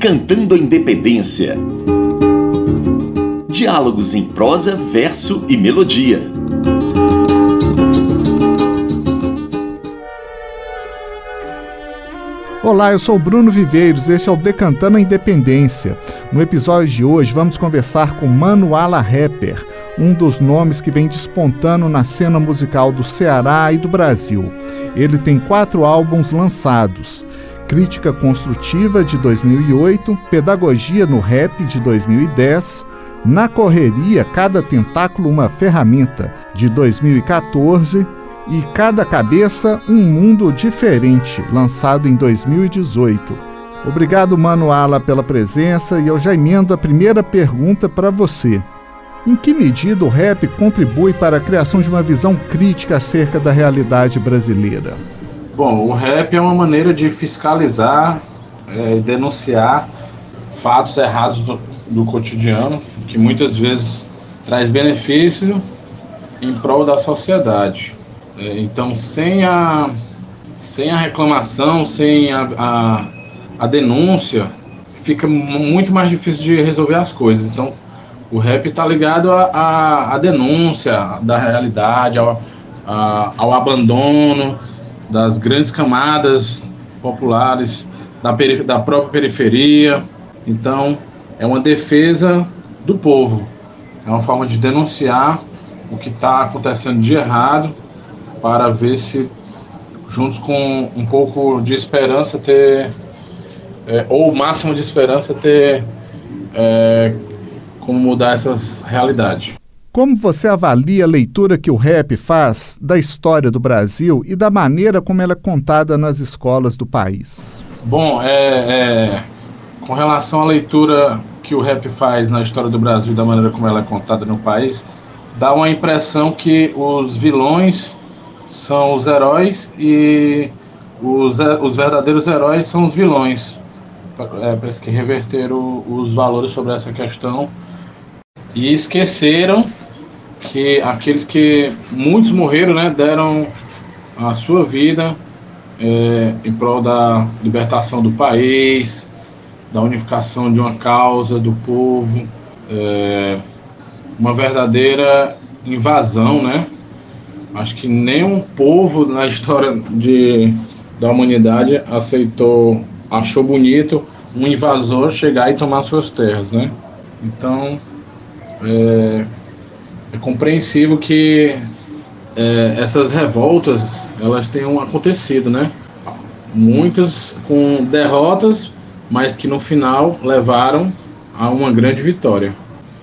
Decantando a Independência. Diálogos em prosa, verso e melodia. Olá, eu sou Bruno Viveiros, este é o Decantando a Independência. No episódio de hoje vamos conversar com Manuala Rapper, um dos nomes que vem despontando na cena musical do Ceará e do Brasil. Ele tem quatro álbuns lançados. Crítica Construtiva de 2008, Pedagogia no Rap de 2010, Na Correria, Cada Tentáculo uma Ferramenta de 2014 e Cada Cabeça um Mundo Diferente, lançado em 2018. Obrigado, Manuala, pela presença e eu já emendo a primeira pergunta para você. Em que medida o rap contribui para a criação de uma visão crítica acerca da realidade brasileira? Bom, o rap é uma maneira de fiscalizar e é, denunciar fatos errados do, do cotidiano, que muitas vezes traz benefício em prol da sociedade. É, então, sem a, sem a reclamação, sem a, a, a denúncia, fica muito mais difícil de resolver as coisas. Então, o rap está ligado à denúncia da realidade, ao, a, ao abandono das grandes camadas populares, da, da própria periferia. Então, é uma defesa do povo, é uma forma de denunciar o que está acontecendo de errado para ver se, juntos com um pouco de esperança, ter, é, ou o máximo de esperança, ter é, como mudar essas realidades. Como você avalia a leitura que o rap faz da história do Brasil e da maneira como ela é contada nas escolas do país? Bom, é, é, com relação à leitura que o rap faz na história do Brasil, da maneira como ela é contada no país, dá uma impressão que os vilões são os heróis e os, os verdadeiros heróis são os vilões. É, parece que reverteram os valores sobre essa questão e esqueceram que aqueles que muitos morreram, né, deram a sua vida é, em prol da libertação do país, da unificação de uma causa do povo, é, uma verdadeira invasão, né? Acho que nenhum povo na história de, da humanidade aceitou, achou bonito um invasor chegar e tomar suas terras, né? Então, é, é compreensível que é, essas revoltas elas tenham acontecido, né? Muitas com derrotas, mas que no final levaram a uma grande vitória.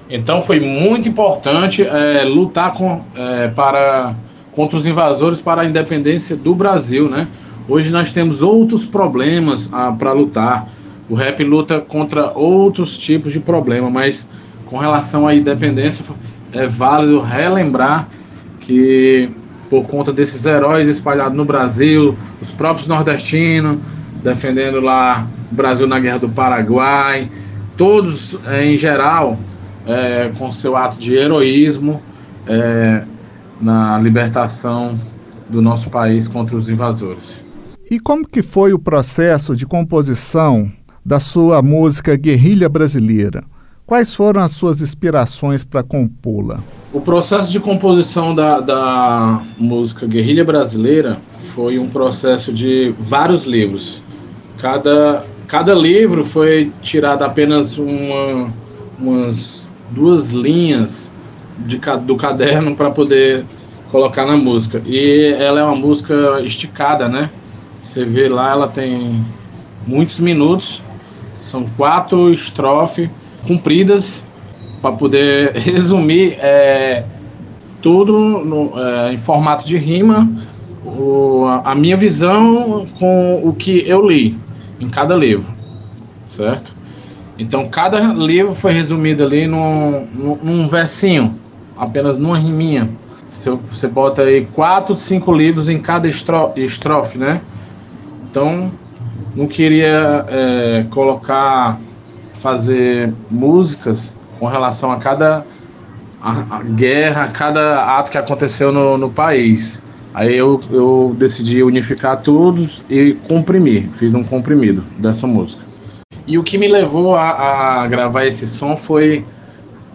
Então foi muito importante é, lutar com, é, para, contra os invasores para a independência do Brasil, né? Hoje nós temos outros problemas ah, para lutar. O rap luta contra outros tipos de problema, mas com relação à independência é válido relembrar que por conta desses heróis espalhados no Brasil, os próprios nordestinos defendendo lá o Brasil na Guerra do Paraguai, todos é, em geral é, com seu ato de heroísmo é, na libertação do nosso país contra os invasores. E como que foi o processo de composição da sua música Guerrilha Brasileira? Quais foram as suas inspirações para compô-la? O processo de composição da, da música Guerrilha Brasileira foi um processo de vários livros. Cada, cada livro foi tirado apenas uma, umas duas linhas de, do caderno para poder colocar na música. E ela é uma música esticada, né? Você vê lá, ela tem muitos minutos, são quatro estrofes compridas para poder resumir é, tudo no, é, em formato de rima, o, a minha visão com o que eu li em cada livro, certo? Então cada livro foi resumido ali num, num, num versinho, apenas numa riminha. Você, você bota aí quatro, cinco livros em cada estrofe, né? Então não queria é, colocar fazer músicas com relação a cada a, a guerra, a cada ato que aconteceu no, no país. Aí eu, eu decidi unificar todos e comprimir, fiz um comprimido dessa música. E o que me levou a, a gravar esse som foi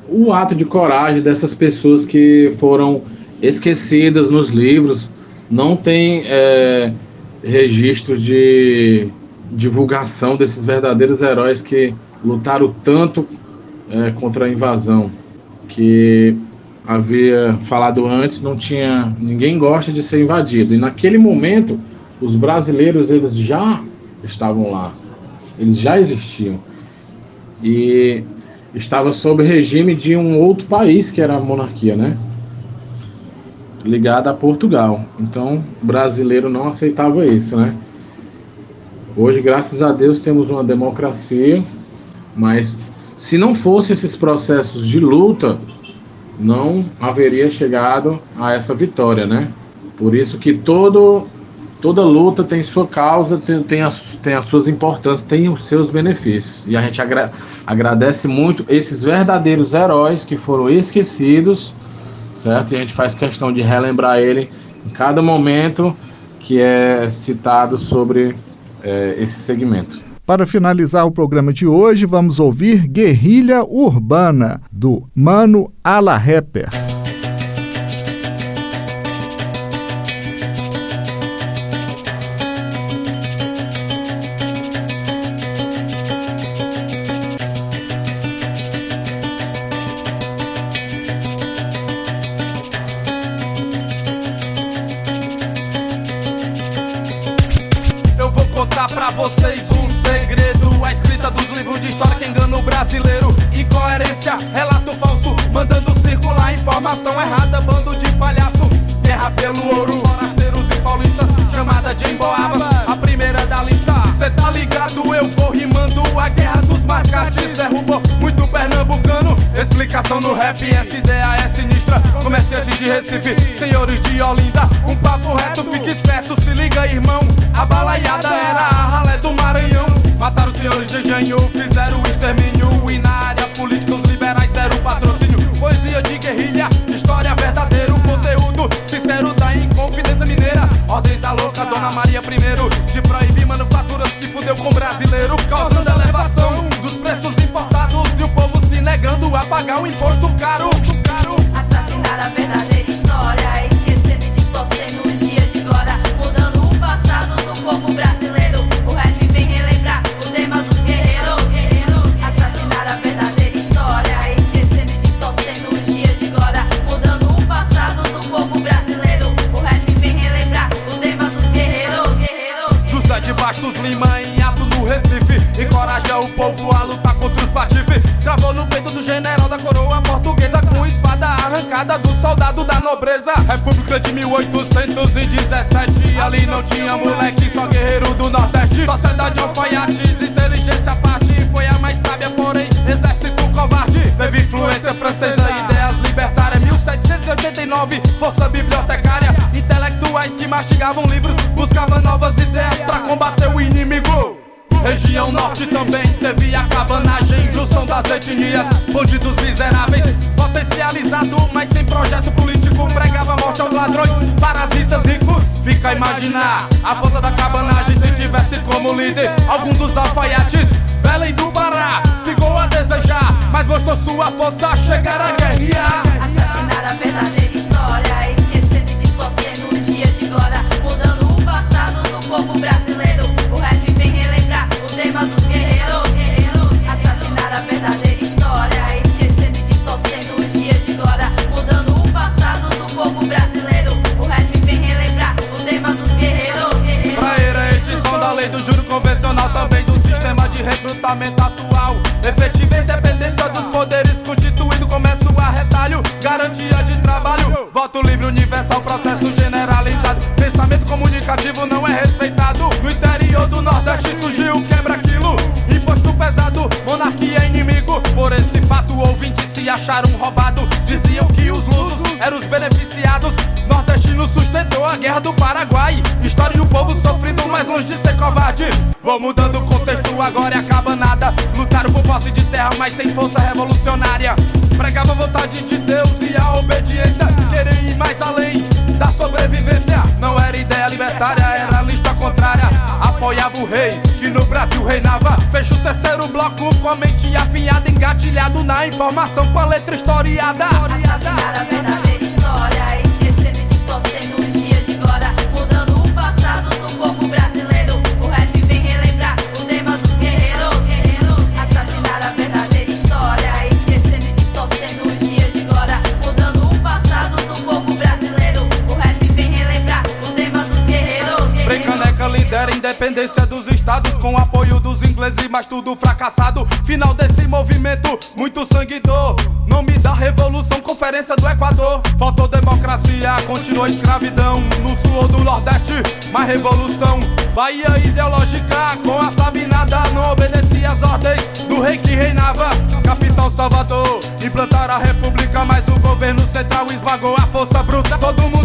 o ato de coragem dessas pessoas que foram esquecidas nos livros, não tem é, registro de divulgação desses verdadeiros heróis que lutaram tanto é, contra a invasão, que havia falado antes, não tinha ninguém gosta de ser invadido. E naquele momento, os brasileiros eles já estavam lá, eles já existiam e estava sob regime de um outro país que era a monarquia, né? Ligada a Portugal. Então, o brasileiro não aceitava isso, né? Hoje, graças a Deus, temos uma democracia, mas se não fosse esses processos de luta, não haveria chegado a essa vitória, né? Por isso que todo, toda luta tem sua causa, tem, tem, as, tem as suas importâncias, tem os seus benefícios. E a gente agra agradece muito esses verdadeiros heróis que foram esquecidos, certo? E a gente faz questão de relembrar ele em cada momento que é citado sobre é, esse segmento. Para finalizar o programa de hoje, vamos ouvir Guerrilha Urbana, do Mano Ala Rapper. Informação errada, bando de palhaço. Guerra pelo ouro, forasteiros e paulistas, chamada de emboabas, a primeira da lista. Cê tá ligado, eu vou rimando a guerra dos mascates. Derrubou muito pernambucano. Explicação no rap, essa ideia é sinistra. Comerciantes de Recife, senhores de Olinda. Um papo reto, fique esperto, se liga, irmão. A balaiada era arrancada do soldado da nobreza. República de 1817 Ali não tinha moleque, só guerreiro do Nordeste. Sociedade alfaiates, inteligência à parte. Foi a mais sábia, porém exército covarde. Teve influência francesa, ideias libertárias. 1789, força bibliotecária. Intelectuais que mastigavam livros Buscavam novas ideias pra combater o inimigo Região norte também teve a cabanagem, junção das etnias, bandidos miseráveis, potencializado, mas sem projeto político, pregava morte aos ladrões, parasitas ricos. Fica a imaginar a força da cabanagem se tivesse como líder algum dos alfaiates. Belém do Pará ficou a desejar, mas mostrou sua força chegar a guerrear. Assassinar a verdadeira história, esquecendo e distorcendo os dias de glória, mudando o passado do povo brasileiro. Mas sem força revolucionária. Pregava a vontade de Deus e a obediência. Querer ir mais além da sobrevivência. Não era ideia libertária, era lista contrária. Apoiava o rei que no Brasil reinava. Fecha o terceiro bloco com a mente afinhada, engatilhado na informação com a letra historiada. Assassinar a verdadeira história, independência dos estados com apoio dos ingleses, mas tudo fracassado. Final desse movimento, muito sangue dor. Nome da revolução, conferência do Equador. Faltou democracia, continuou escravidão. No sul do nordeste, mais revolução. Bahia ideológica, com a Sabinada, não obedecia às ordens do rei que reinava. Capital Salvador, implantaram a república, mas o governo central esmagou a força bruta. Todo mundo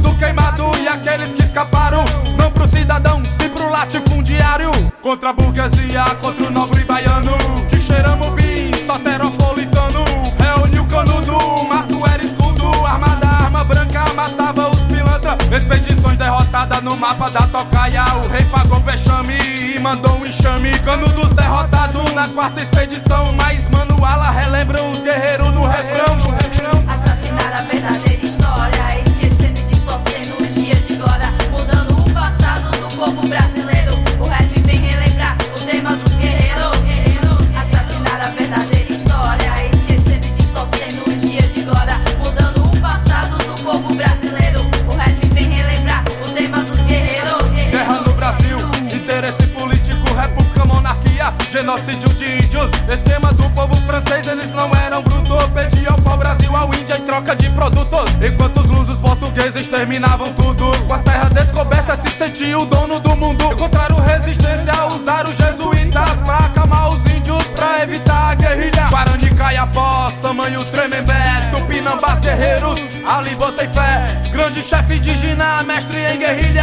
Contra a burguesia, contra o nobre baiano, que cheiramos bem, soteropolitano. Reuniu o canudo, mato era escudo, armada, arma branca, matava os pilantra. Expedições derrotadas no mapa da tocaia, o rei pagou vexame e mandou um enxame. Canudos derrotados na quarta expedição, mas Manuala relembra os guerreiros genocídio de índios. Esquema do povo francês, eles não eram brutos. Pediam pau Brasil ao Índia em troca de produtos. Enquanto os lusos portugueses exterminavam tudo. Com as terras descobertas se sentia o dono do mundo. Encontraram resistência, usaram os jesuítas pra acalmar os índios, pra evitar a guerrilha. Guarani, Caiapós, tamanho Tremembé, Tupinambás, guerreiros, ali botei fé. Grande chefe indígena, mestre em guerrilha,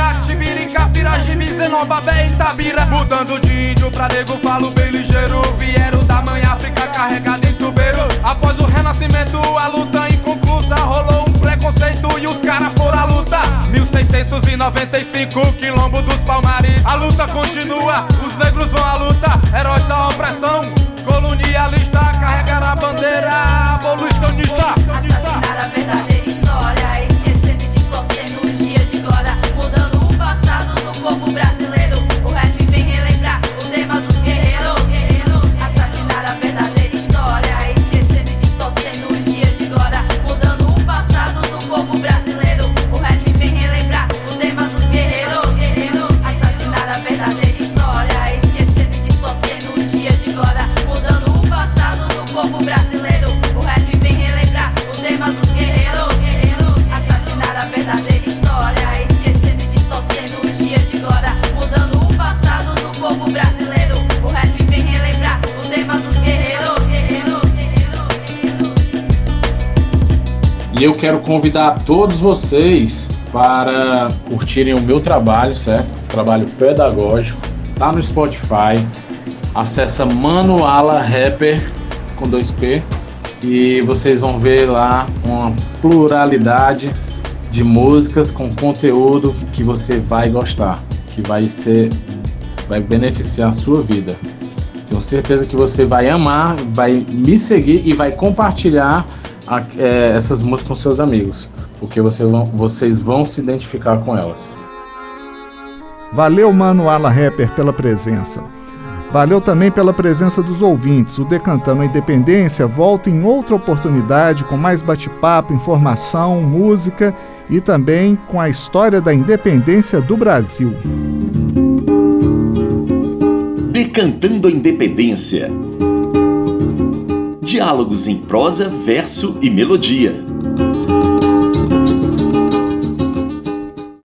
Tibirica, Pirajibe, Zenobabé, Itabira. Mudando de índio pra nego, falo bem ligeiro. Vieram da mãe África carregada em tubeiros. Após o renascimento, a luta inconclusa, rolou um preconceito e os caras foram à luta. 1695, quilombo dos Palmares. A luta continua, os negros vão à luta, heróis da opressão. Colonialista, carregar a bandeira abolicionista. Assassinar a verdadeira E eu quero convidar todos vocês para curtirem o meu trabalho, certo? Trabalho pedagógico. Tá no Spotify. Acessa Manuala Rapper com 2P e vocês vão ver lá uma pluralidade de músicas com conteúdo que você vai gostar, que vai ser vai beneficiar a sua vida. Tenho certeza que você vai amar, vai me seguir e vai compartilhar a- é, essas músicas com seus amigos, porque você vão- vocês vão se identificar com elas. Valeu, Mano Ala Rapper, pela presença. Valeu também pela presença dos ouvintes. O Decantando a Independência volta em outra oportunidade com mais bate-papo, informação, música e também com a história da independência do Brasil. Decantando a Independência. Diálogos em prosa, verso e melodia.